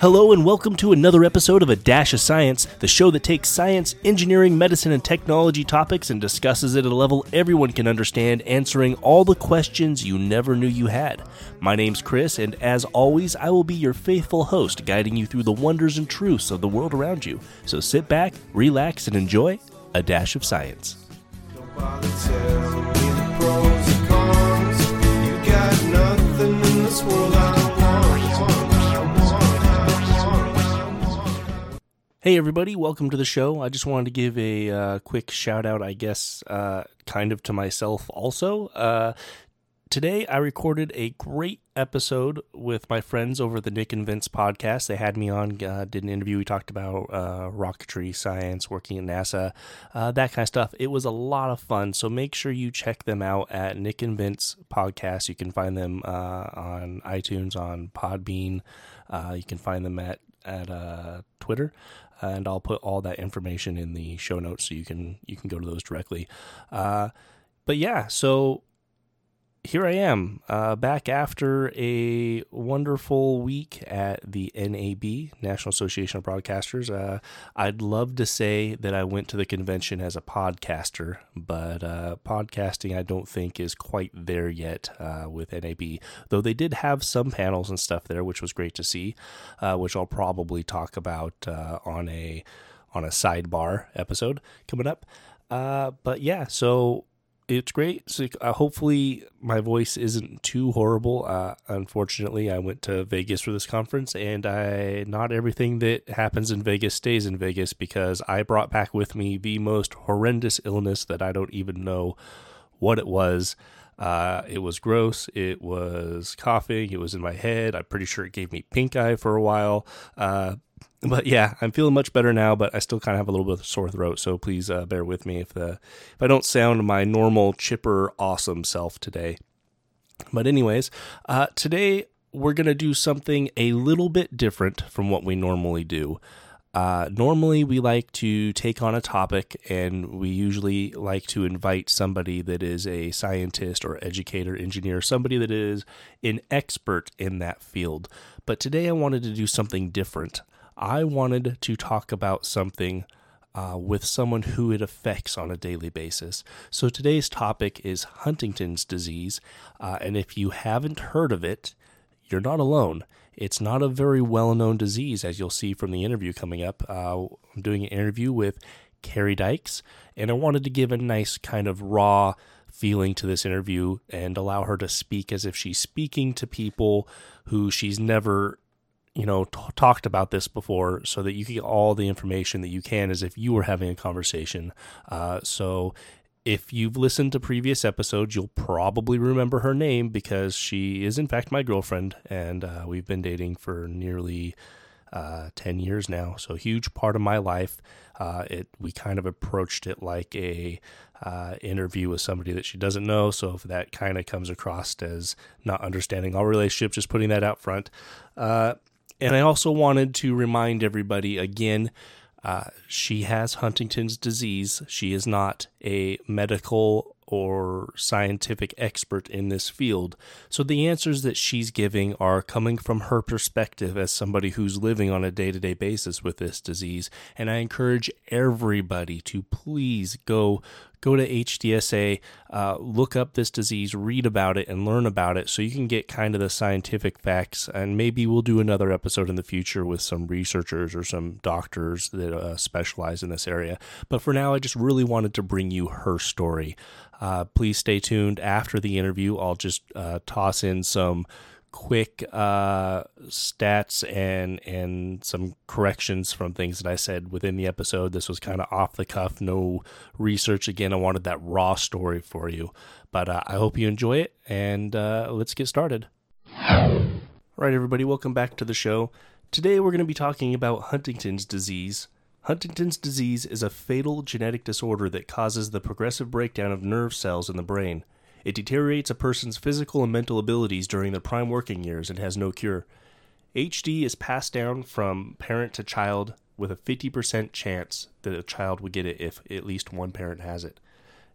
Hello, and welcome to another episode of A Dash of Science, the show that takes science, engineering, medicine, and technology topics and discusses it at a level everyone can understand, answering all the questions you never knew you had. My name's Chris, and as always, I will be your faithful host, guiding you through the wonders and truths of the world around you. So sit back, relax, and enjoy A Dash of Science. Don't bother telling me the pros and cons. You got nothing Hey, everybody, welcome to the show. I just wanted to give a uh, quick shout out, I guess, uh, kind of to myself also. Uh, today, I recorded a great episode with my friends over the Nick and Vince podcast. They had me on, uh, did an interview. We talked about uh, rocketry science, working at NASA, uh, that kind of stuff. It was a lot of fun. So make sure you check them out at Nick and Vince podcast. You can find them on iTunes, on Podbean. You can find them at at Twitter, and I'll put all that information in the show notes so you can you can go to those directly. Uh, but yeah, so here I am, uh, back after a wonderful week at the NAB, National Association of Broadcasters. Uh, I'd love to say that I went to the convention as a podcaster, but uh, podcasting I don't think is quite there yet uh, with NAB, though they did have some panels and stuff there, which was great to see, uh, which I'll probably talk about uh, on a on a sidebar episode coming up. But yeah, so it's great. So uh, hopefully my voice isn't too horrible. Uh, unfortunately, I went to Vegas for this conference, and I not everything that happens in Vegas stays in Vegas because I brought back with me the most horrendous illness that I don't even know what it was. Uh, it was gross. It was coughing. It was in my head. I'm pretty sure it gave me pink eye for a while. Uh, but yeah, I'm feeling much better now, but I still kind of have a little bit of sore throat. So please uh, bear with me if the if I don't sound my normal chipper, awesome self today. But anyways, uh, today we're gonna do something a little bit different from what we normally do. Uh, normally, we like to take on a topic, and we usually like to invite somebody that is a scientist or educator, engineer, somebody that is an expert in that field. But today, I wanted to do something different. I wanted to talk about something uh, with someone who it affects on a daily basis. So today's topic is Huntington's disease. Uh, and if you haven't heard of it, you're not alone. It's not a very well known disease, as you'll see from the interview coming up. Uh, I'm doing an interview with Carrie Dykes, and I wanted to give a nice kind of raw feeling to this interview and allow her to speak as if she's speaking to people who she's never you know t- talked about this before so that you can get all the information that you can as if you were having a conversation. Uh, so if you've listened to previous episodes you'll probably remember her name because she is in fact my girlfriend and uh, we've been dating for nearly uh, 10 years now. So huge part of my life. Uh, it we kind of approached it like a uh, interview with somebody that she doesn't know. So if that kind of comes across as not understanding all relationships just putting that out front. Uh, and I also wanted to remind everybody again uh, she has Huntington's disease. She is not a medical or scientific expert in this field. So the answers that she's giving are coming from her perspective as somebody who's living on a day to day basis with this disease. And I encourage everybody to please go go to HDSA, uh, look up this disease, read about it, and learn about it so you can get kind of the scientific facts. And maybe we'll do another episode in the future with some researchers or some doctors that uh, specialize in this area. But for now, I just really wanted to bring you her story. Uh, please stay tuned after the interview. I'll just uh, toss in some quick uh, stats and and some corrections from things that I said within the episode. This was kind of off the cuff, no research. Again, I wanted that raw story for you, but uh, I hope you enjoy it. And uh, let's get started. All right, everybody, welcome back to the show. Today we're going to be talking about Huntington's disease. Huntington's disease is a fatal genetic disorder that causes the progressive breakdown of nerve cells in the brain. It deteriorates a person's physical and mental abilities during their prime working years and has no cure. HD is passed down from parent to child with a 50% chance that a child would get it if at least one parent has it.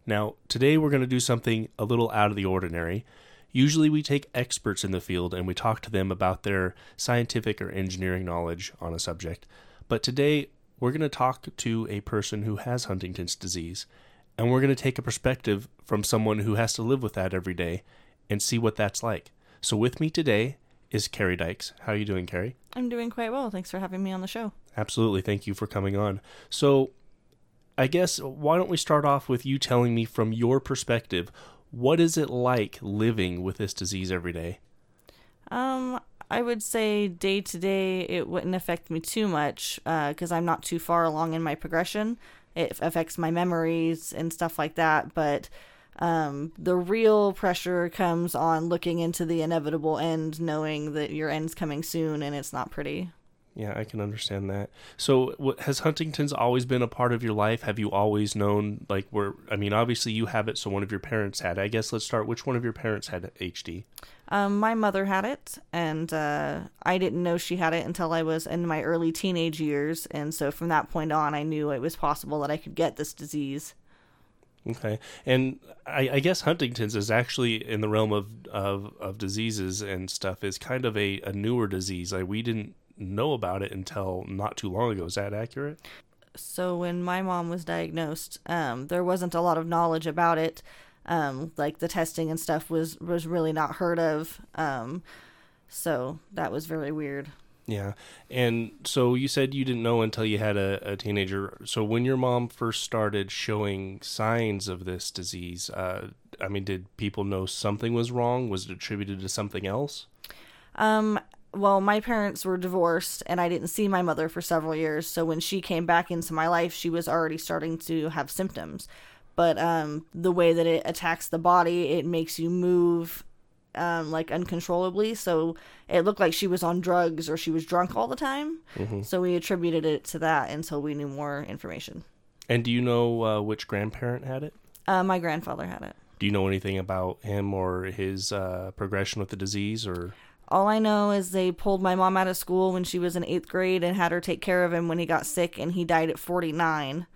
Now, today we're going to do something a little out of the ordinary. Usually, we take experts in the field and we talk to them about their scientific or engineering knowledge on a subject. But today, we're going to talk to a person who has Huntington's disease, and we're going to take a perspective from someone who has to live with that every day and see what that's like. So, with me today is Carrie Dykes. How are you doing, Carrie? I'm doing quite well. Thanks for having me on the show. Absolutely. Thank you for coming on. So, I guess why don't we start off with you telling me from your perspective, what is it like living with this disease every day? Um, I would say day to day it wouldn't affect me too much because I'm not too far along in my progression. It affects my memories and stuff like that, but um, the real pressure comes on looking into the inevitable end, knowing that your end's coming soon and it's not pretty. Yeah, I can understand that. So, has Huntington's always been a part of your life? Have you always known, like, where? I mean, obviously you have it, so one of your parents had. it. I guess let's start. Which one of your parents had HD? Um, my mother had it, and uh, I didn't know she had it until I was in my early teenage years. And so from that point on, I knew it was possible that I could get this disease. Okay, and I, I guess Huntington's is actually in the realm of, of, of diseases and stuff is kind of a, a newer disease. Like we didn't know about it until not too long ago. Is that accurate? So when my mom was diagnosed, um, there wasn't a lot of knowledge about it. Um, like the testing and stuff was was really not heard of. Um, so that was very weird. Yeah, and so you said you didn't know until you had a, a teenager. So when your mom first started showing signs of this disease, uh, I mean, did people know something was wrong? Was it attributed to something else? Um, well, my parents were divorced, and I didn't see my mother for several years. So when she came back into my life, she was already starting to have symptoms. But um, the way that it attacks the body, it makes you move um, like uncontrollably. So it looked like she was on drugs or she was drunk all the time. So we attributed it to that until we knew more information. And do you know uh, which grandparent had it? Uh, my grandfather had it. Do you know anything about him or his uh, progression with the disease? Or All I know is they pulled my mom out of school when she was in eighth grade and had her take care of him when he got sick, and he died at 49.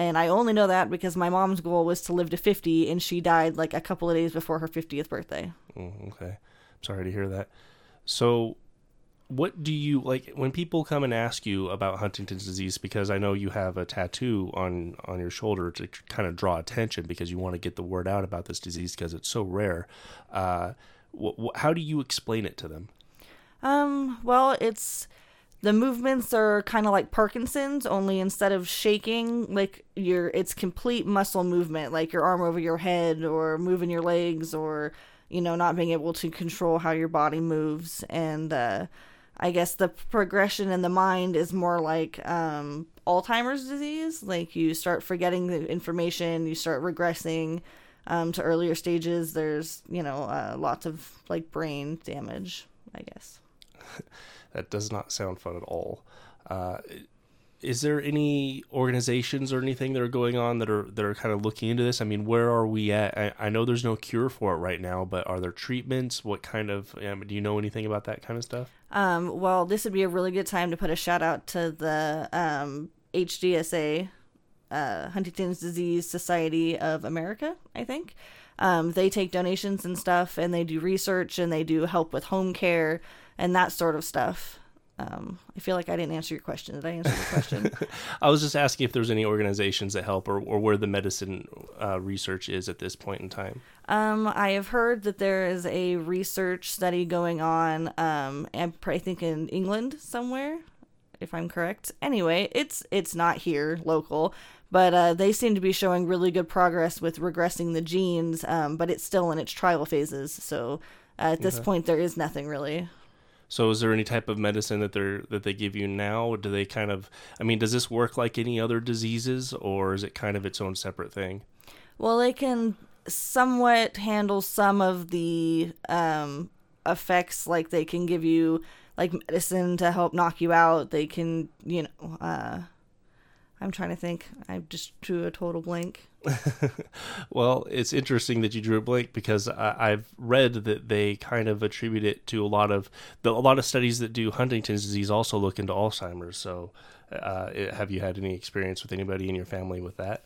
And I only know that because my mom's goal was to live to 50, and she died like a couple of days before her 50th birthday. Mm, okay, sorry to hear that. So, what do you like when people come and ask you about Huntington's disease? Because I know you have a tattoo on on your shoulder to kind of draw attention because you want to get the word out about this disease because it's so rare. Uh, wh- wh- how do you explain it to them? Um, well, it's the movements are kind of like Parkinson's, only instead of shaking, like your it's complete muscle movement, like your arm over your head or moving your legs or you know not being able to control how your body moves and uh I guess the progression in the mind is more like um Alzheimer's disease, like you start forgetting the information, you start regressing um to earlier stages. There's, you know, uh, lots of like brain damage, I guess. That does not sound fun at all. Uh, is there any organizations or anything that are going on that are that are kind of looking into this? I mean, where are we at? I, I know there's no cure for it right now, but are there treatments? What kind of? Do you know anything about that kind of stuff? Um, well, this would be a really good time to put a shout out to the um, HDSA, uh, Huntington's Disease Society of America, I think. Um, they take donations and stuff, and they do research and they do help with home care and that sort of stuff. Um, I feel like I didn't answer your question. Did I answer your question? I was just asking if there's any organizations that help or, or where the medicine uh, research is at this point in time. Um, I have heard that there is a research study going on. Um, and I think in England somewhere, if I'm correct. Anyway, it's it's not here local, but uh, they seem to be showing really good progress with regressing the genes. Um, but it's still in its trial phases. So uh, at this point, there is nothing really. So, is there any type of medicine that they're that they give you now? Do they kind of? I mean, does this work like any other diseases, or is it kind of its own separate thing? Well, they can somewhat handle some of the um, effects. Like they can give you like medicine to help knock you out. They can, you know, uh, I'm trying to think. I just drew a total blank. Well, it's interesting that you drew a blank because I, I've read that they kind of attribute it to a lot of the, a lot of studies that do Huntington's disease also look into Alzheimer's. So, uh, have you had any experience with anybody in your family with that?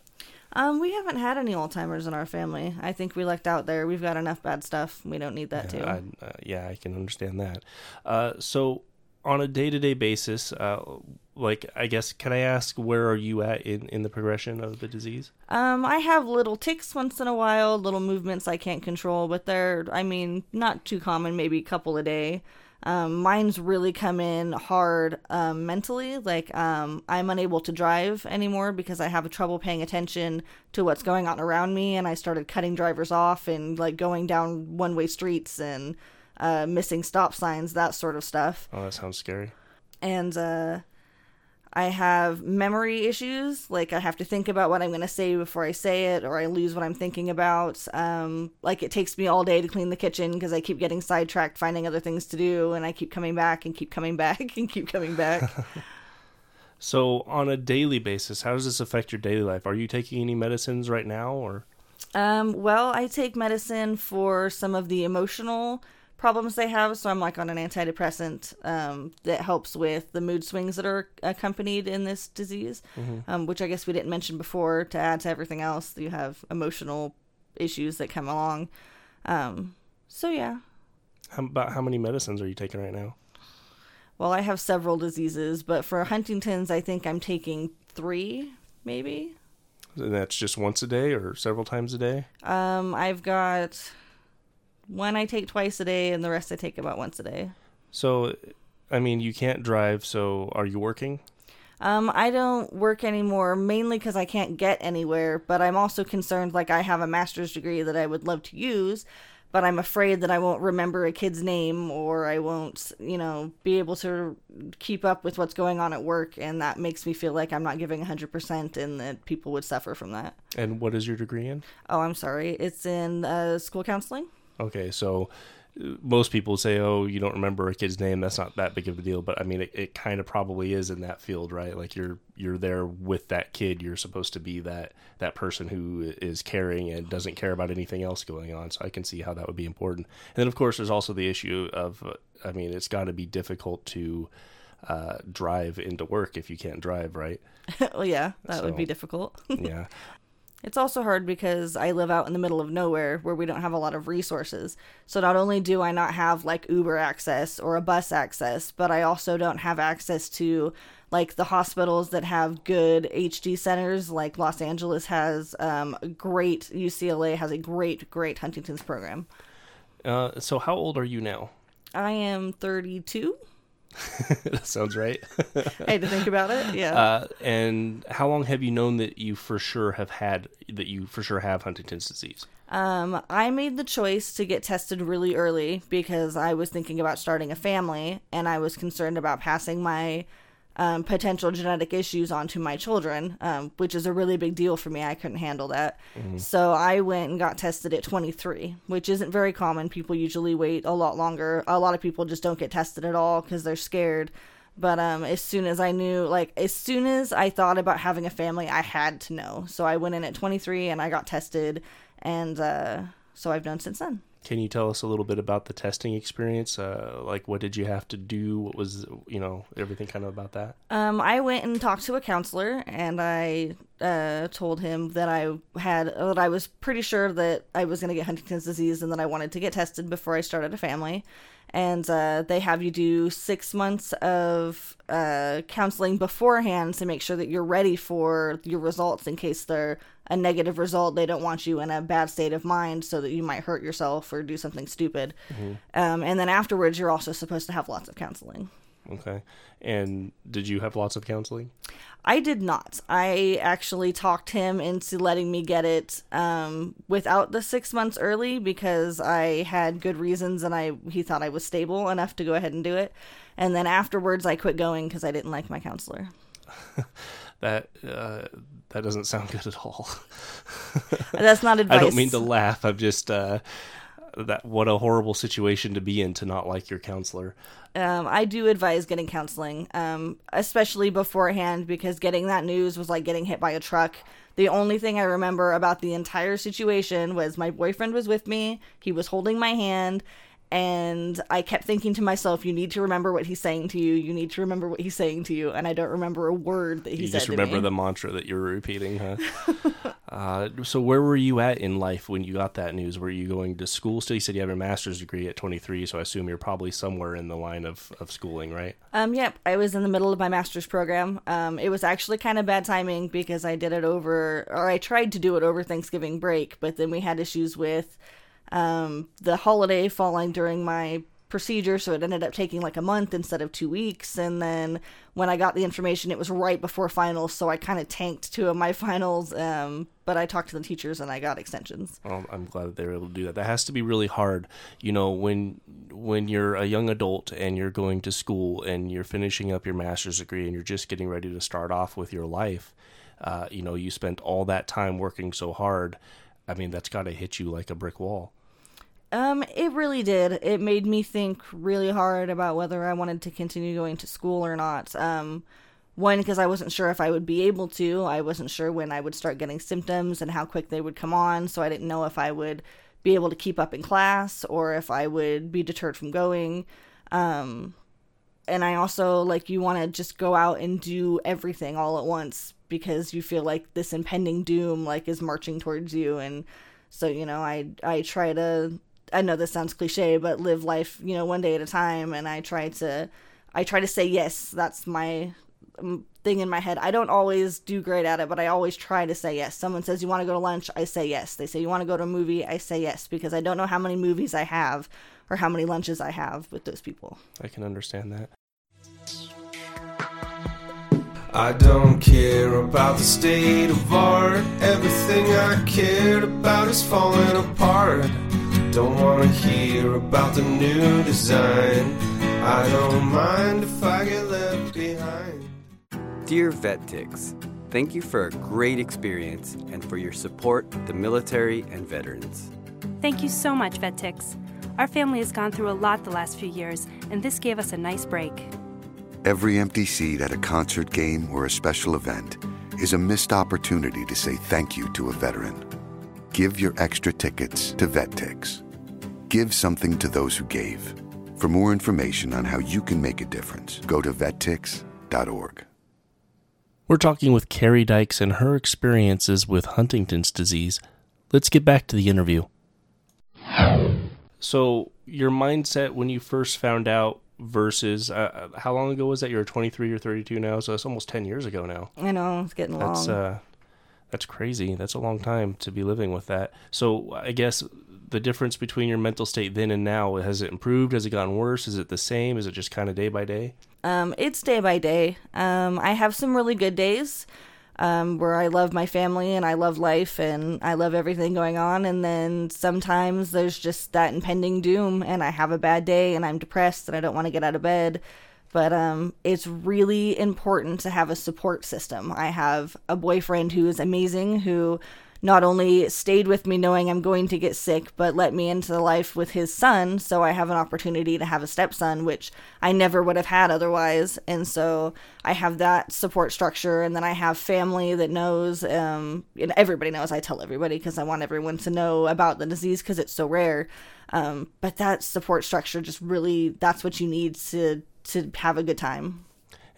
Um, we haven't had any Alzheimer's in our family. I think we lucked out there. We've got enough bad stuff. We don't need that too. I, uh, yeah, I can understand that. Uh, so, on a day to day basis, uh, like I guess, can I ask where are you at in, in the progression of the disease? Um, I have little tics once in a while, little movements I can't control, but they're, I mean, not too common, maybe a couple a day. Um, mine's really come in hard um, mentally. Like, um, I'm unable to drive anymore because I have trouble paying attention to what's going on around me, and I started cutting drivers off and like going down one way streets and uh, missing stop signs, that sort of stuff Oh, that sounds scary. and uh, I have memory issues. Like I have to think about what I'm going to say before I say it, or I lose what I'm thinking about. Um, like it takes me all day to clean the kitchen because I keep getting sidetracked, finding other things to do, and I keep coming back and keep coming back and keep coming back. So, on a daily basis, how does this affect your daily life? Are you taking any medicines right now, or um, well, I take medicine for some of the emotional problems they have, so I'm like on an antidepressant um, that helps with the mood swings that are accompanied in this disease, um, which I guess we didn't mention before. To add to everything else, you have emotional issues that come along. Um, so yeah, how, about how many medicines are you taking right now? well, I have several diseases, but for Huntington's, I think I'm taking three, maybe. And that's just once a day or several times a day? Um, I've got one I take twice a day, and the rest I take about once a day. So, I mean, you can't drive, so are you working? Um, I don't work anymore mainly because I can't get anywhere, but I'm also concerned like I have a master's degree that I would love to use, but I'm afraid that I won't remember a kid's name or I won't, you know, be able to keep up with what's going on at work, and that makes me feel like I'm not giving 100% and that people would suffer from that. And what is your degree in? Oh, I'm sorry. It's in uh, school counseling. Okay, so uh, most people say, "Oh, you don't remember a kid's name. That's not that big of a deal." But I mean, it, it kind of probably is in that field, right? Like you're you're there with that kid. You're supposed to be that that person who is caring and doesn't care about anything else going on. So I can see how that would be important. And then, of course, there's also the issue of, uh, I mean, it's got to be difficult to uh, drive into work if you can't drive, right? well, yeah, that would be difficult. Yeah. It's also hard because I live out in the middle of nowhere where we don't have a lot of resources. So not only do I not have like Uber access or a bus access, but I also don't have access to like the hospitals that have good HD centers. Like Los Angeles has um, a great, UCLA has a great, great Huntington's program. Uh, so how old are you now? I am 32. that sounds right. I had to think about it. Yeah. Uh, and how long have you known that you for sure have had that you for sure have Huntington's disease? Um, I made the choice to get tested really early because I was thinking about starting a family and I was concerned about passing my um, potential genetic issues onto my children, um, which is a really big deal for me. I couldn't handle that. So I went and got tested at 23, which isn't very common. People usually wait a lot longer. A lot of people just don't get tested at all because they're scared. But um, as soon as I knew, like, as soon as I thought about having a family, I had to know. So I went in at 23 and I got tested, and uh, so I've known since then. Can you tell us a little bit about the testing experience? Uh, like, what did you have to do? What was, you know, everything kind of about that? Um, I went and talked to a counselor, and I uh, told him that I had that I was pretty sure that I was going to get Huntington's disease, and that I wanted to get tested before I started a family. And uh, they have you do six months of uh, counseling beforehand to make sure that you're ready for your results in case they're a negative result. They don't want you in a bad state of mind so that you might hurt yourself or do something stupid. Um, and then afterwards, you're also supposed to have lots of counseling. Okay. And did you have lots of counseling? I did not. I actually talked him into letting me get it um, without the six months early because I had good reasons and I he thought I was stable enough to go ahead and do it. And then afterwards, I quit going because I didn't like my counselor. That uh, that doesn't sound good at all. That's not advice. I don't mean to laugh. I'm just uh, that what a horrible situation to be in to not like your counselor. um, I do advise getting counseling, um, especially beforehand, because getting that news was like getting hit by a truck. The only thing I remember about the entire situation was my boyfriend was with me, he was holding my hand, and I kept thinking to myself, "You need to remember what he's saying to you. You need to remember what he's saying to you." And I don't remember a word that he You said just to remember me. the mantra that you're repeating, huh? Uh, so where were you at in life when you got that news? Were you going to school still? You said you have your master's degree at 23, so I assume you're probably somewhere in the line of, of schooling, right? Um, yep, I was in the middle of my master's program. Um, it was actually kind of bad timing because I did it over, or I tried to do it over Thanksgiving break, but then we had issues with um, the holiday falling during my procedure, so it ended up taking like a month instead of two weeks. And then when I got the information, it was right before finals, so I kind of tanked two of my finals. Um, but I talked to the teachers and I got extensions. Well, I'm glad that they were able to do that. That has to be really hard, you know, when when you're a young adult and you're going to school and you're finishing up your master's degree and you're just getting ready to start off with your life. Uh, you know, you spent all that time working so hard. I mean, that's got to hit you like a brick wall. Um, it really did. It made me think really hard about whether I wanted to continue going to school or not. Um, one, because I wasn't sure if I would be able to. I wasn't sure when I would start getting symptoms and how quick they would come on, so I didn't know if I would be able to keep up in class or if I would be deterred from going. Um, and I also like you want to just go out and do everything all at once because you feel like this impending doom like is marching towards you and so you know I I try to I know this sounds cliche, but live life, you know, one day at a time. And I try to, I try to say yes. That's my um, thing in my head. I don't always do great at it, but I always try to say yes. Someone says you want to go to lunch, I say yes. They say you want to go to a movie, I say yes because I don't know how many movies I have or how many lunches I have with those people. I can understand that. I don't care about the state of art. Everything I cared about is falling apart. Don't wanna hear about the new design. I don't mind if I get left behind. Dear VetTix, thank you for a great experience and for your support the military and veterans. Thank you so much, VetTix. Our family has gone through a lot the last few years, and this gave us a nice break. Every empty seat at a concert game or a special event is a missed opportunity to say thank you to a veteran. Give your extra tickets to VetTix. Give something to those who gave. For more information on how you can make a difference, go to vettix.org. We're talking with Carrie Dykes and her experiences with Huntington's disease. Let's get back to the interview. So, your mindset when you first found out versus uh, how long ago was that? You're 23 or 32 now, so that's almost 10 years ago now. I know it's getting long. That's uh, that's crazy. That's a long time to be living with that. So, I guess the difference between your mental state then and now has it improved? Has it gotten worse? Is it the same? Is it just kind of day by day? Um, it's day by day. Um, I have some really good days um, where I love my family and I love life and I love everything going on. And then sometimes there's just that impending doom, and I have a bad day and I'm depressed and I don't want to get out of bed. But um, it's really important to have a support system. I have a boyfriend who is amazing, who not only stayed with me knowing I'm going to get sick, but let me into the life with his son. So I have an opportunity to have a stepson, which I never would have had otherwise. And so I have that support structure. And then I have family that knows, um, and everybody knows. I tell everybody because I want everyone to know about the disease because it's so rare. Um, but that support structure just really, that's what you need to, to have a good time.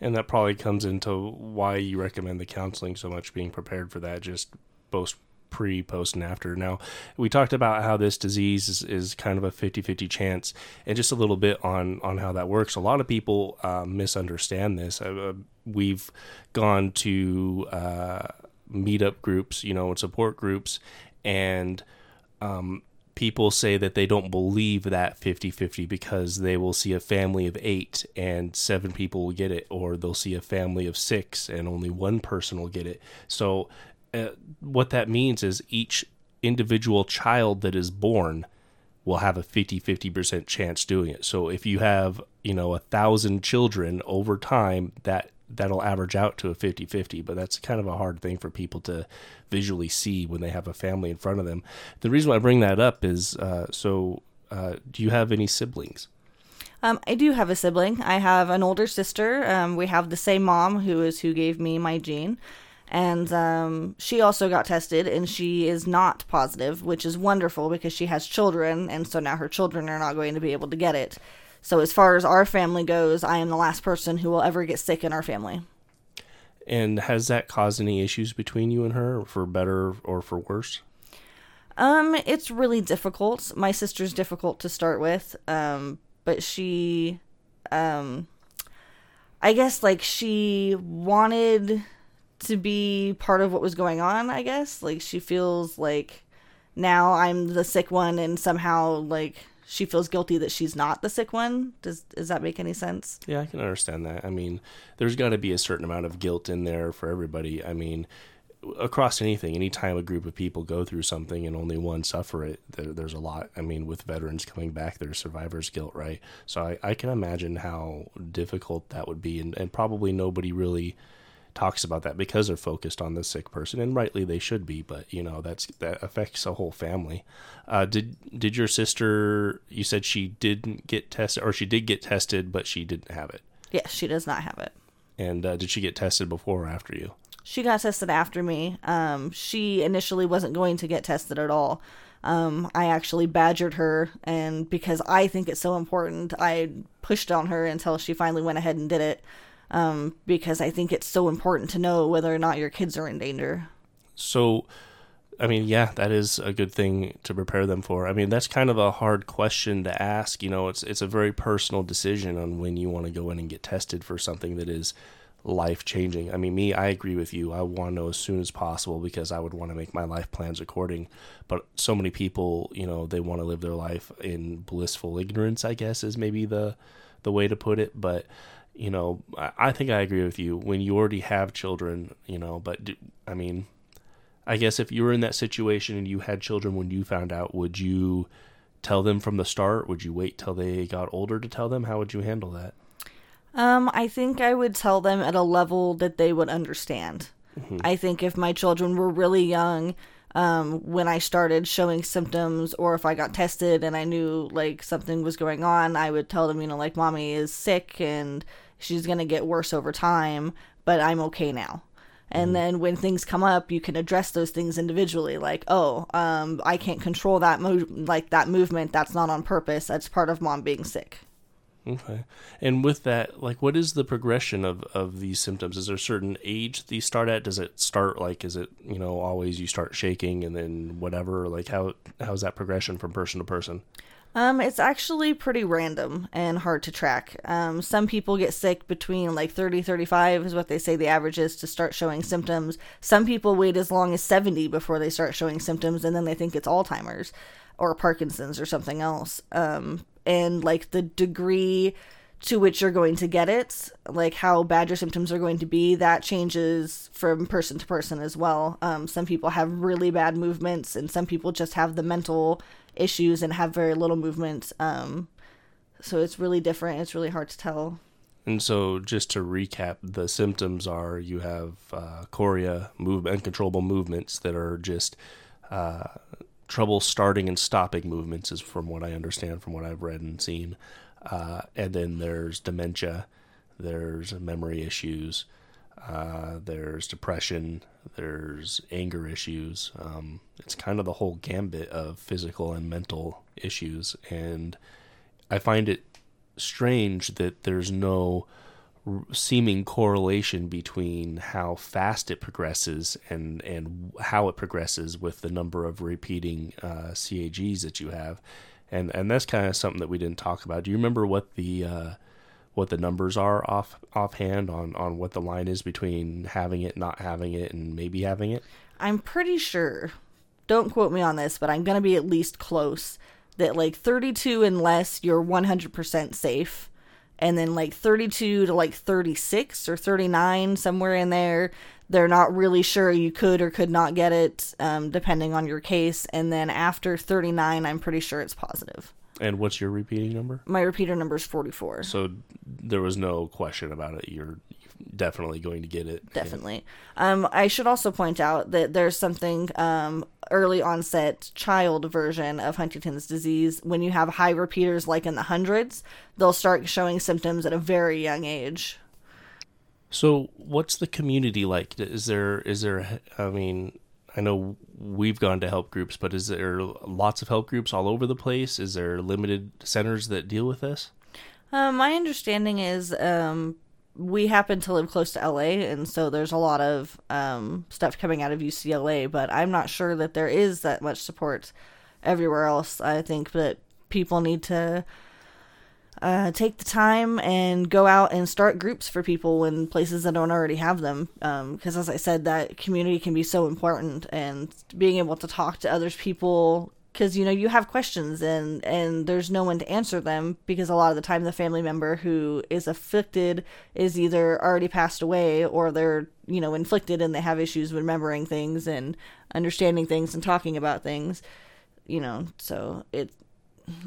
And that probably comes into why you recommend the counseling so much, being prepared for that, just both pre, post, and after. Now, we talked about how this disease is, is kind of a 50 50 chance, and just a little bit on, on how that works. A lot of people uh, misunderstand this. Uh, we've gone to uh, meetup groups, you know, and support groups, and um, people say that they don't believe that 50 50 because they will see a family of eight and seven people will get it, or they'll see a family of six and only one person will get it. So uh, what that means is each individual child that is born will have a 50 50% chance doing it. So if you have, you know, a thousand children over time, that that'll average out to a 50 50, but that's kind of a hard thing for people to visually see when they have a family in front of them. The reason why I bring that up is uh, so, uh, do you have any siblings? Um, I do have a sibling. I have an older sister. Um, we have the same mom, who is who gave me my gene and um, she also got tested and she is not positive which is wonderful because she has children and so now her children are not going to be able to get it so as far as our family goes i am the last person who will ever get sick in our family And has that caused any issues between you and her, for better or for worse? Um, it's really difficult. My sister's difficult to start with. Um, but she, um, I guess like she wanted to be part of what was going on. I guess like she feels like now I'm the sick one, and somehow like she feels guilty that she's not the sick one. Does does that make any sense? Yeah, I can understand that. I mean, there's got to be a certain amount of guilt in there for everybody. I mean, across anything, anytime a group of people go through something and only one suffer it, there, there's a lot. I mean, with veterans coming back, there's survivor's guilt, right? So I, I can imagine how difficult that would be, and, and probably nobody really talks about that because they're focused on the sick person, and rightly they should be. But you know, that's that affects a whole family. Uh, did did your sister? You said she didn't get tested, or she did get tested, but she didn't have it. Yes, she does not have it. And uh, did she get tested before or after you? She got tested after me. Um, she initially wasn't going to get tested at all. Um, I actually badgered her, and because I think it's so important, I pushed on her until she finally went ahead and did it. Um, because I think it's so important to know whether or not your kids are in danger. So, I mean, yeah, that is a good thing to prepare them for. I mean, that's kind of a hard question to ask. You know, it's it's a very personal decision on when you want to go in and get tested for something that is life changing. I mean, me, I agree with you. I want to know as soon as possible because I would want to make my life plans according. But so many people, you know, they want to live their life in blissful ignorance. I guess is maybe the the way to put it. But you know, I, think I agree with you. When you already have children, you know, but do, I mean, I guess if you were in that situation and you had children when you found out, would you tell them from the start? Would you wait till they got older to tell them? How would you handle that? Um, I think I would tell them at a level that they would understand. Mm-hmm. I think if my children were really young, um, when I started showing symptoms, or if I got tested and I knew like something was going on, I would tell them, you know, like mommy is sick and she's gonna get worse over time, but I'm okay now. And then when things come up, you can address those things individually. Like, oh, um, I can't control that mo- like that movement. That's not on purpose. That's part of mom being sick. Okay. And with that, like, what is the progression of, of these symptoms? Is there a certain age that you start at? Does it start like, is it, you know, always you start shaking and then whatever? Like, how how's that progression from person to person? Um, it's actually pretty random and hard to track. Um, some people get sick between like 30, 35 is what they say the average is to start showing symptoms. Some people wait as long as 70 before they start showing symptoms and then they think it's Alzheimer's or Parkinson's or something else. Um, and like the degree to which you're going to get it, like how bad your symptoms are going to be, that changes from person to person as well. Um, some people have really bad movements, and some people just have the mental issues and have very little movement. Um, so it's really different. It's really hard to tell. And so, just to recap, the symptoms are you have uh, chorea, move, uncontrollable movements that are just uh, trouble starting and stopping movements, is from what I understand, from what I've read and seen. Uh, and then there's dementia, there's memory issues, uh, there's depression, there's anger issues. Um, it's kind of the whole gambit of physical and mental issues. And I find it strange that there's no seeming correlation between how fast it progresses and and how it progresses with the number of repeating uh, CAGs that you have, and and that's kind of something that we didn't talk about. Do you remember what the uh, what the numbers are off offhand on on what the line is between having it, not having it, and maybe having it? I'm pretty sure, don't quote me on this, but I'm to be at least close that like 32 and less, you're 100% safe. And then like 32 to like 36 or 39, somewhere in there, they're not really sure you could or could not get it, um, depending on your case. And then after 39, I'm pretty sure it's positive. And what's your repeating number? My repeater number is 44. So there was no question about it. You're definitely going to get it. Definitely. Um, I should also point out that there's something um, early onset child version of Huntington's disease. When you have high repeaters, like in the hundreds, they'll start showing symptoms at a very young age. So, what's the community like? Is there is there? I mean, I know we've gone to help groups, but is there lots of help groups all over the place? Is there limited centers that deal with this? Um, my understanding is um, we happen to live close to LA, and so there's a lot of um, stuff coming out of UCLA, but I'm not sure that there is that much support everywhere else. I think that people need to uh, take the time and go out and start groups for people in places that don't already have them. Because, um, as I said, that community can be so important, and being able to talk to others people. Because you know you have questions and and there's no one to answer them because a lot of the time the family member who is afflicted is either already passed away or they're you know inflicted and they have issues remembering things and understanding things and talking about things you know so it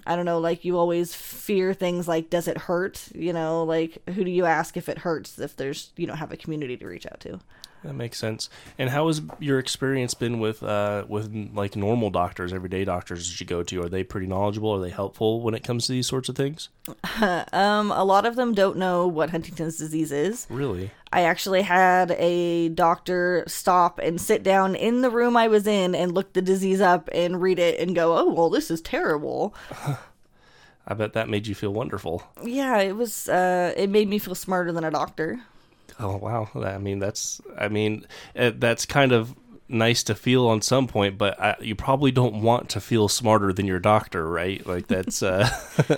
I don't know, like you always fear things like, does it hurt? You know, like who do you ask if it hurts if there's, you don't have a community to reach out to? That makes sense. And how has your experience been with, uh, with like normal doctors, everyday doctors that you go to? Are they pretty knowledgeable? Are they helpful when it comes to these sorts of things? um, a lot of them don't know what Huntington's disease is. Really? I actually had a doctor stop and sit down in the room I was in and look the disease up and read it and go, "Oh, well, this is terrible." I bet that made you feel wonderful. Yeah, it was. Uh, it made me feel smarter than a doctor. Oh wow! I mean, that's. I mean, uh, that's kind of nice to feel on some point, but I, you probably don't want to feel smarter than your doctor, right? Like that's. Uh...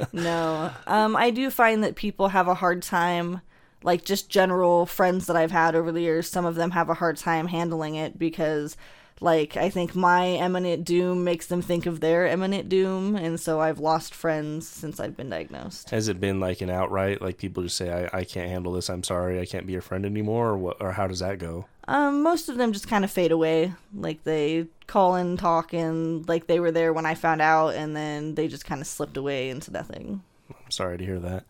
no, um, I do find that people have a hard time like just general friends that I've had over the years, some of them have a hard time handling it because like I think my imminent doom makes them think of their imminent doom and so I've lost friends since I've been diagnosed. Has it been like an outright like people just say I, I can't handle this, I'm sorry, I can't be your friend anymore or what or how does that go? Um most of them just kind of fade away. Like they call and talk and like they were there when I found out and then they just kind of slipped away into nothing. I'm sorry to hear that.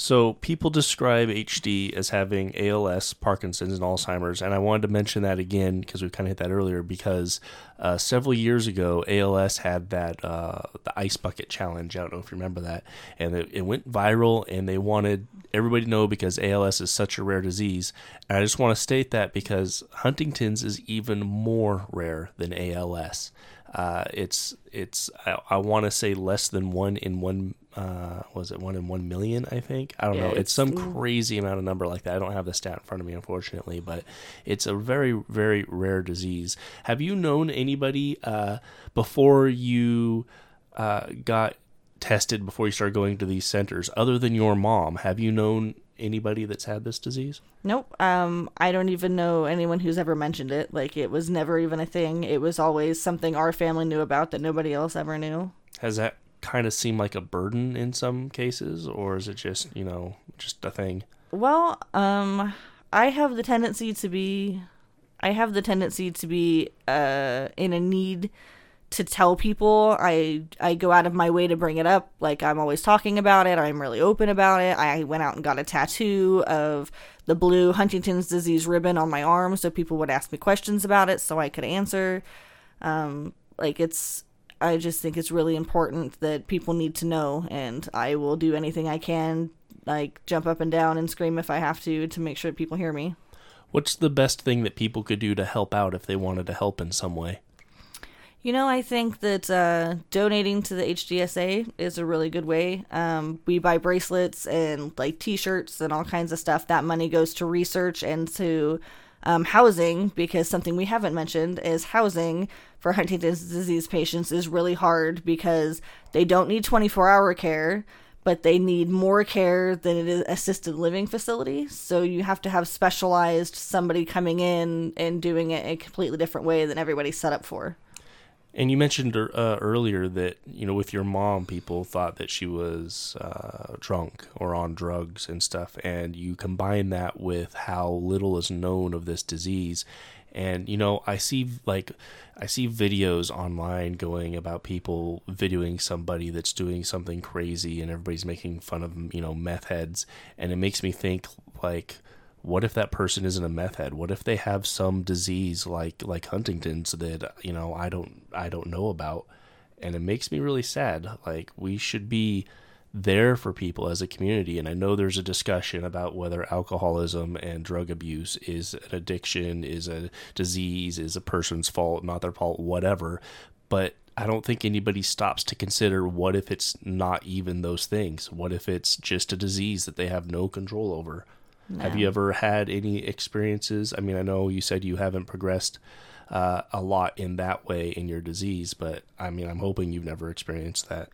So people describe HD as having ALS, Parkinson's, and Alzheimer's, and I wanted to mention that again because we kind of hit that earlier. Because uh, several years ago, ALS had that uh, the ice bucket challenge. I don't know if you remember that, and it, it went viral, and they wanted everybody to know because ALS is such a rare disease. And I just want to state that because Huntington's is even more rare than ALS. Uh, it's it's I, I want to say less than one in one uh, was it one in one million? I think I don't yeah, know. It's, it's some crazy amount of number like that. I don't have the stat in front of me, unfortunately, but it's a very very rare disease. Have you known anybody uh, before you uh, got tested? Before you started going to these centers, other than your mom, have you known anybody that's had this disease? Nope. Um, I don't even know anyone who's ever mentioned it. Like it was never even a thing. It was always something our family knew about that nobody else ever knew. Has that kind of seem like a burden in some cases, or is it just you know just a thing? Well, um, I have the tendency to be, I have the tendency to be uh in a need to tell people. I I go out of my way to bring it up. Like I'm always talking about it. I'm really open about it. I went out and got a tattoo of the blue Huntington's disease ribbon on my arm so people would ask me questions about it so I could answer. Um, like it's I just think it's really important that people need to know, and I will do anything I can, like jump up and down and scream if I have to, to make sure people hear me. What's the best thing that people could do to help out if they wanted to help in some way? You know, I think that uh, donating to the HDSA is a really good way. Um, we buy bracelets and like T-shirts and all kinds of stuff. That money goes to research and to um, housing because something we haven't mentioned is housing for Huntington's disease patients is really hard because they don't need 24 hour care, but they need more care than is assisted living facility. So you have to have specialized somebody coming in and doing it a completely different way than everybody's set up for. And you mentioned uh, earlier that you know with your mom, people thought that she was uh, drunk or on drugs and stuff, and you combine that with how little is known of this disease, and you know i see like i see videos online going about people videoing somebody that's doing something crazy and everybody's making fun of you know meth heads. And it makes me think like what if that person isn't a meth head what if they have some disease like like huntington's that you know i don't i don't know about and it makes me really sad like we should be there for people as a community. And I know there's a discussion about whether alcoholism and drug abuse is an addiction, is a disease, is a person's fault, not their fault, whatever. But I don't think anybody stops to consider what if it's not even those things? What if it's just a disease that they have no control over? Have you ever had any experiences? I mean, I know you said you haven't progressed uh, a lot in that way in your disease, but I mean, I'm hoping you've never experienced that.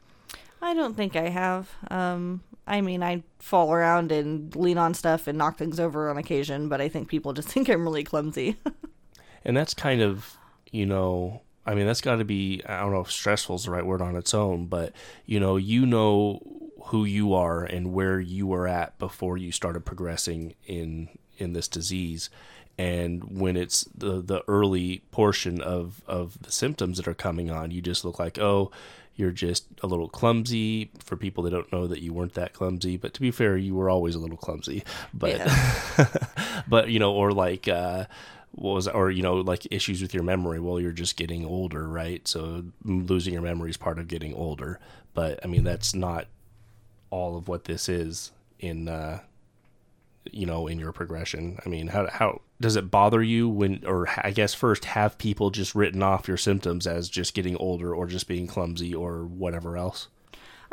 I don't think I have. Um, I mean, I fall around and lean on stuff and knock things over on occasion, but I think people just think I'm really clumsy. And that's kind of, you know, I mean, that's got to be, I don't know if stressful is the right word on its own, but, you know, you know who you are and where you were at before you started progressing in in this disease. And when it's the the early portion of of the symptoms that are coming on you just look like oh you're just a little clumsy. For people that don't know that you weren't that clumsy but to be fair you were always a little clumsy. But but you know or like uh what was or you know like issues with your memory. Well you're just getting older right? So losing your memory is part of getting older. But i mean that's not all of what this is in uh you know in your progression i mean how how does it bother you when or i guess first have people just written off your symptoms as just getting older or just being clumsy or whatever else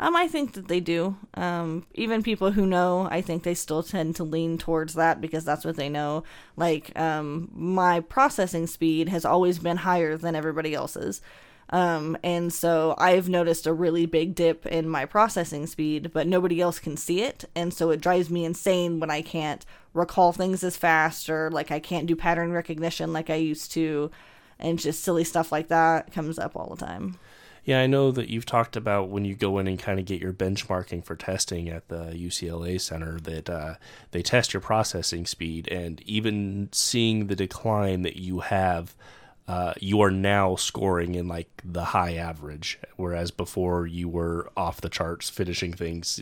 Um, I think that they do. Um, even people who know, I think they still tend to lean towards that because that's what they know. Like, um, my processing speed has always been higher than everybody else's. Um, and so I've noticed a really big dip in my processing speed, but nobody else can see it. And so it drives me insane when I can't recall things as fast or like I can't do pattern recognition like I used to. And just silly stuff like that comes up all the time. Yeah, I know that you've talked about when you go in and kind of get your benchmarking for testing at the UCLA Center that uh, they test your processing speed, and even seeing the decline that you have, uh, you are now scoring in like the high average, whereas before you were off the charts, finishing things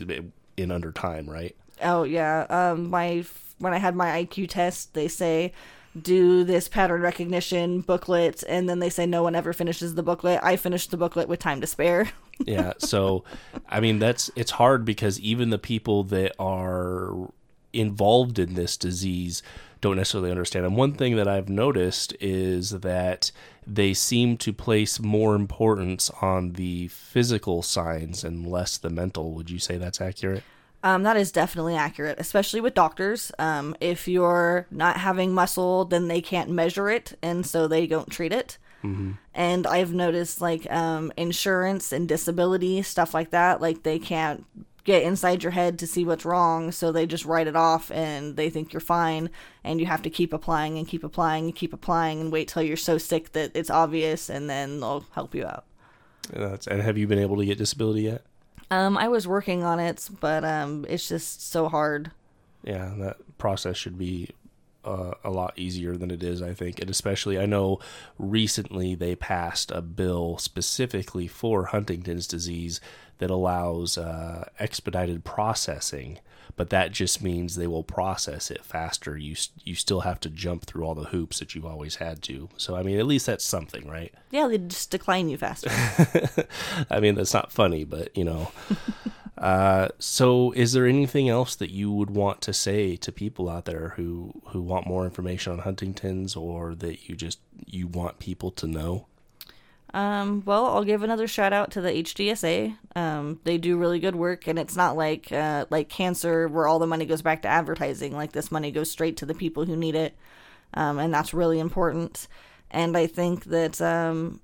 in under time, right? Oh yeah. Um, my when I had my IQ test, they say do this pattern recognition booklet, and then they say no one ever finishes the booklet. I finished the booklet with time to spare. yeah so i mean that's it's hard because even the people that are involved in this disease don't necessarily understand and one thing that i've noticed is that they seem to place more importance on the physical signs and less the mental would you say that's accurate Um, that is definitely accurate, especially with doctors. Um, if you're not having muscle, then they can't measure it, and so they don't treat it. And I've noticed like um, insurance and disability stuff like that, like they can't get inside your head to see what's wrong, so they just write it off and they think you're fine, and you have to keep applying and keep applying and keep applying and wait till you're so sick that it's obvious, and then they'll help you out. that's, and have you been able to get disability yet Um, I was working on it, but um, it's just so hard. yeah that process should be uh, a lot easier than it is i think and especially i know recently they passed a bill specifically for huntington's disease that allows uh, expedited processing but that just means they will process it faster you you still have to jump through all the hoops that you've always had to so i mean at least that's something right Yeah, they just decline you faster. I mean, that's not funny, but you know. uh, so, is there anything else that you would want to say to people out there who who want more information on Huntington's, or that you just you want people to know? Um, well, I'll give another shout out to the HDSA. Um, they do really good work, and it's not like uh, like cancer where all the money goes back to advertising. Like this money goes straight to the people who need it, um, and that's really important. And I think that um,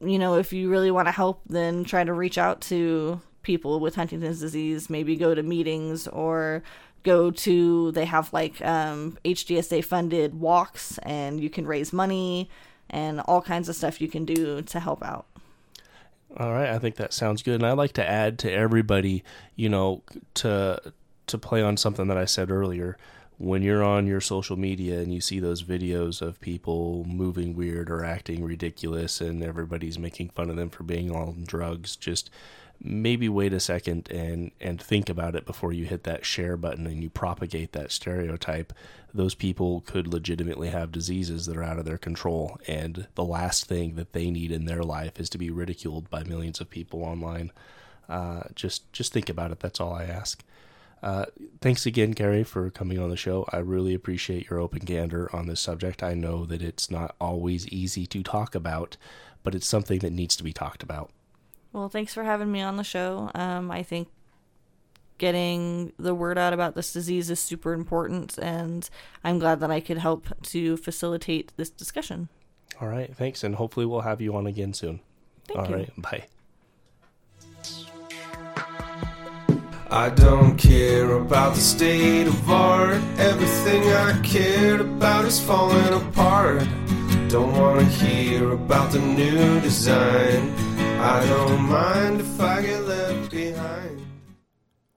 you know if you really want to help, then try to reach out to people with Huntington's disease. Maybe go to meetings or go to they have like um, HDSA funded walks, and you can raise money and all kinds of stuff you can do to help out. All right, I think that sounds good, and I'd like to add to everybody, you know, to to play on something that I said earlier. When you're on your social media and you see those videos of people moving weird or acting ridiculous, and everybody's making fun of them for being on drugs, just maybe wait a second and and think about it before you hit that share button and you propagate that stereotype those people could legitimately have diseases that are out of their control and the last thing that they need in their life is to be ridiculed by millions of people online uh, just just think about it that's all i ask uh, thanks again, Carrie, for coming on the show. I really appreciate your open candor on this subject. I know that it's not always easy to talk about, but it's something that needs to be talked about. Well, thanks for having me on the show. Um, I think getting the word out about this disease is super important, and I'm glad that I could help to facilitate this discussion. All right, thanks, and hopefully we'll have you on again soon. Thank All you. right, bye. I don't care about the state of art. Everything I cared about is falling apart. Don't wanna hear about the new design. I don't mind if I get left behind.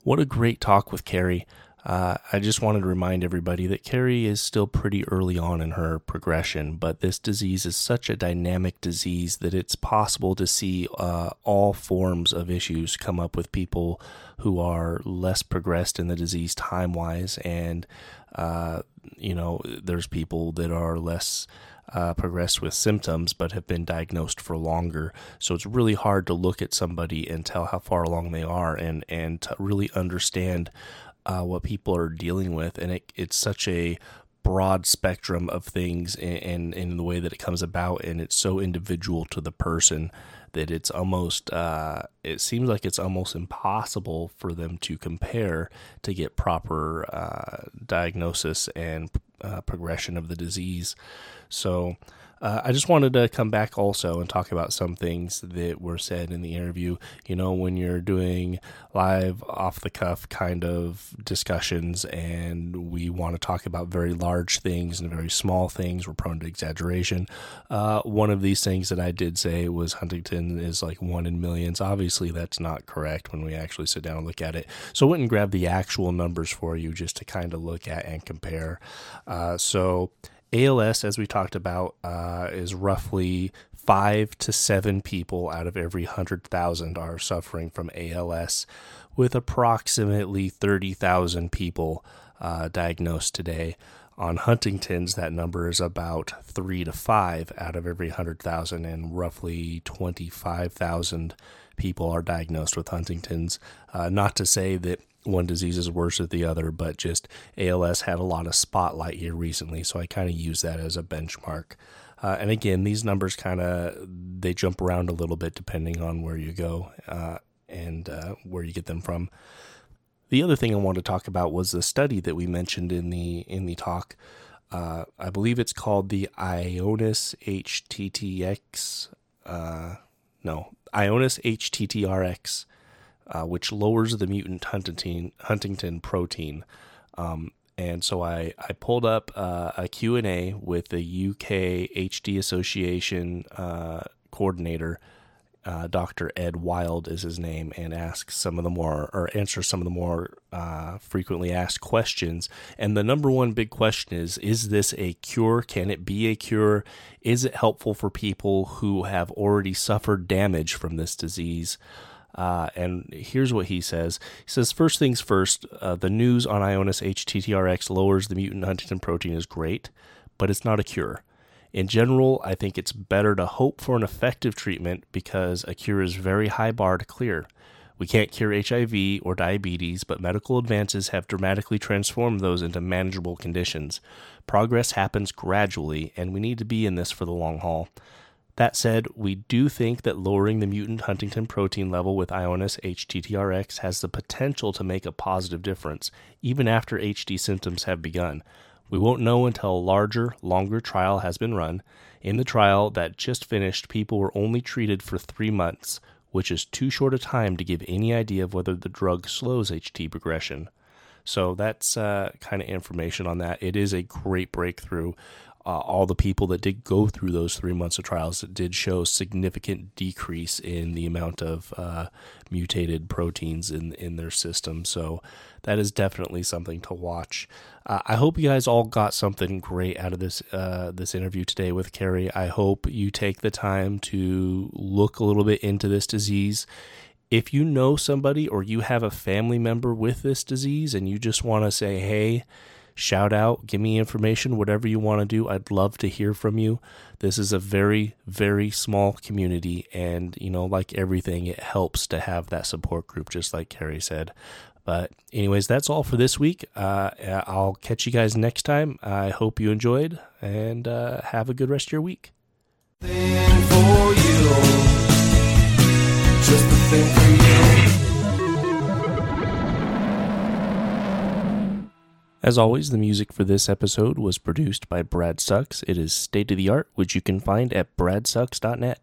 What a great talk with Carrie. Uh, I just wanted to remind everybody that Carrie is still pretty early on in her progression, but this disease is such a dynamic disease that it's possible to see uh, all forms of issues come up with people who are less progressed in the disease time wise. And, uh, you know, there's people that are less uh, progressed with symptoms but have been diagnosed for longer. So it's really hard to look at somebody and tell how far along they are and, and to really understand uh, what people are dealing with. And it, it's such a broad spectrum of things and in the way that it comes about. And it's so individual to the person that it's almost, uh, it seems like it's almost impossible for them to compare to get proper uh, diagnosis and uh, progression of the disease. So, uh, I just wanted to come back also and talk about some things that were said in the interview. You know, when you're doing live, off the cuff kind of discussions, and we want to talk about very large things and very small things, we're prone to exaggeration. Uh, one of these things that I did say was Huntington is like one in millions. Obviously, that's not correct when we actually sit down and look at it. So I went and grabbed the actual numbers for you just to kind of look at and compare. Uh, so, ALS, as we talked about, uh, is roughly five to seven people out of every 100,000 are suffering from ALS, with approximately 30,000 people uh, diagnosed today. On Huntington's, that number is about three to five out of every 100,000, and roughly 25,000 people are diagnosed with Huntington's. Uh, not to say that one disease is worse than the other, but just ALS had a lot of spotlight here recently, so I kind of use that as a benchmark. Uh, and again, these numbers kind of they jump around a little bit depending on where you go uh, and uh, where you get them from. The other thing I wanted to talk about was the study that we mentioned in the in the talk. Uh, I believe it's called the Ionis HTTX. No, Ionis HTTRX uh, which lowers the mutant Huntingtin, Huntingtin protein. Um, and so I, I pulled up uh, a Q&A with the UK HD Association uh, coordinator, uh, Dr. Ed Wild is his name, and asked some of the more, or answer some of the more uh, frequently asked questions. And the number one big question is Is this a cure? Can it be a cure? Is it helpful for people who have already suffered damage from this disease? Uh, and here's what he says. He says, first things first, uh, the news on Ionis HTTRX lowers the mutant Huntingtin protein is great, but it's not a cure. In general, I think it's better to hope for an effective treatment because a cure is very high bar to clear. We can't cure HIV or diabetes, but medical advances have dramatically transformed those into manageable conditions. Progress happens gradually, and we need to be in this for the long haul. That said, we do think that lowering the mutant Huntingtin protein level with Ionis HTTRX has the potential to make a positive difference, even after HD symptoms have begun. We won't know until a larger, longer trial has been run. In the trial that just finished, people were only treated for three months, which is too short a time to give any idea of whether the drug slows HD progression. So that's uh, kind of information on that. It is a great breakthrough uh, all the people that did go through those three months of trials that did show significant decrease in the amount of uh, mutated proteins in in their system. So that is definitely something to watch. Uh, I hope you guys all got something great out of this uh, this interview today with Carrie. I hope you take the time to look a little bit into this disease. If you know somebody or you have a family member with this disease and you just want to say, hey, shout out, give me information, whatever you want to do. I'd love to hear from you. This is a very, very small community, and you know, like everything, it helps to have that support group, just like Carrie said. But, anyways, that's all for this week. Uh, I'll catch you guys next time. I hope you enjoyed and uh, have a good rest of your week. Just the thing for you. As always, the music for this episode was produced by Brad Sucks. It is state of the art, which you can find at bradsucks.net.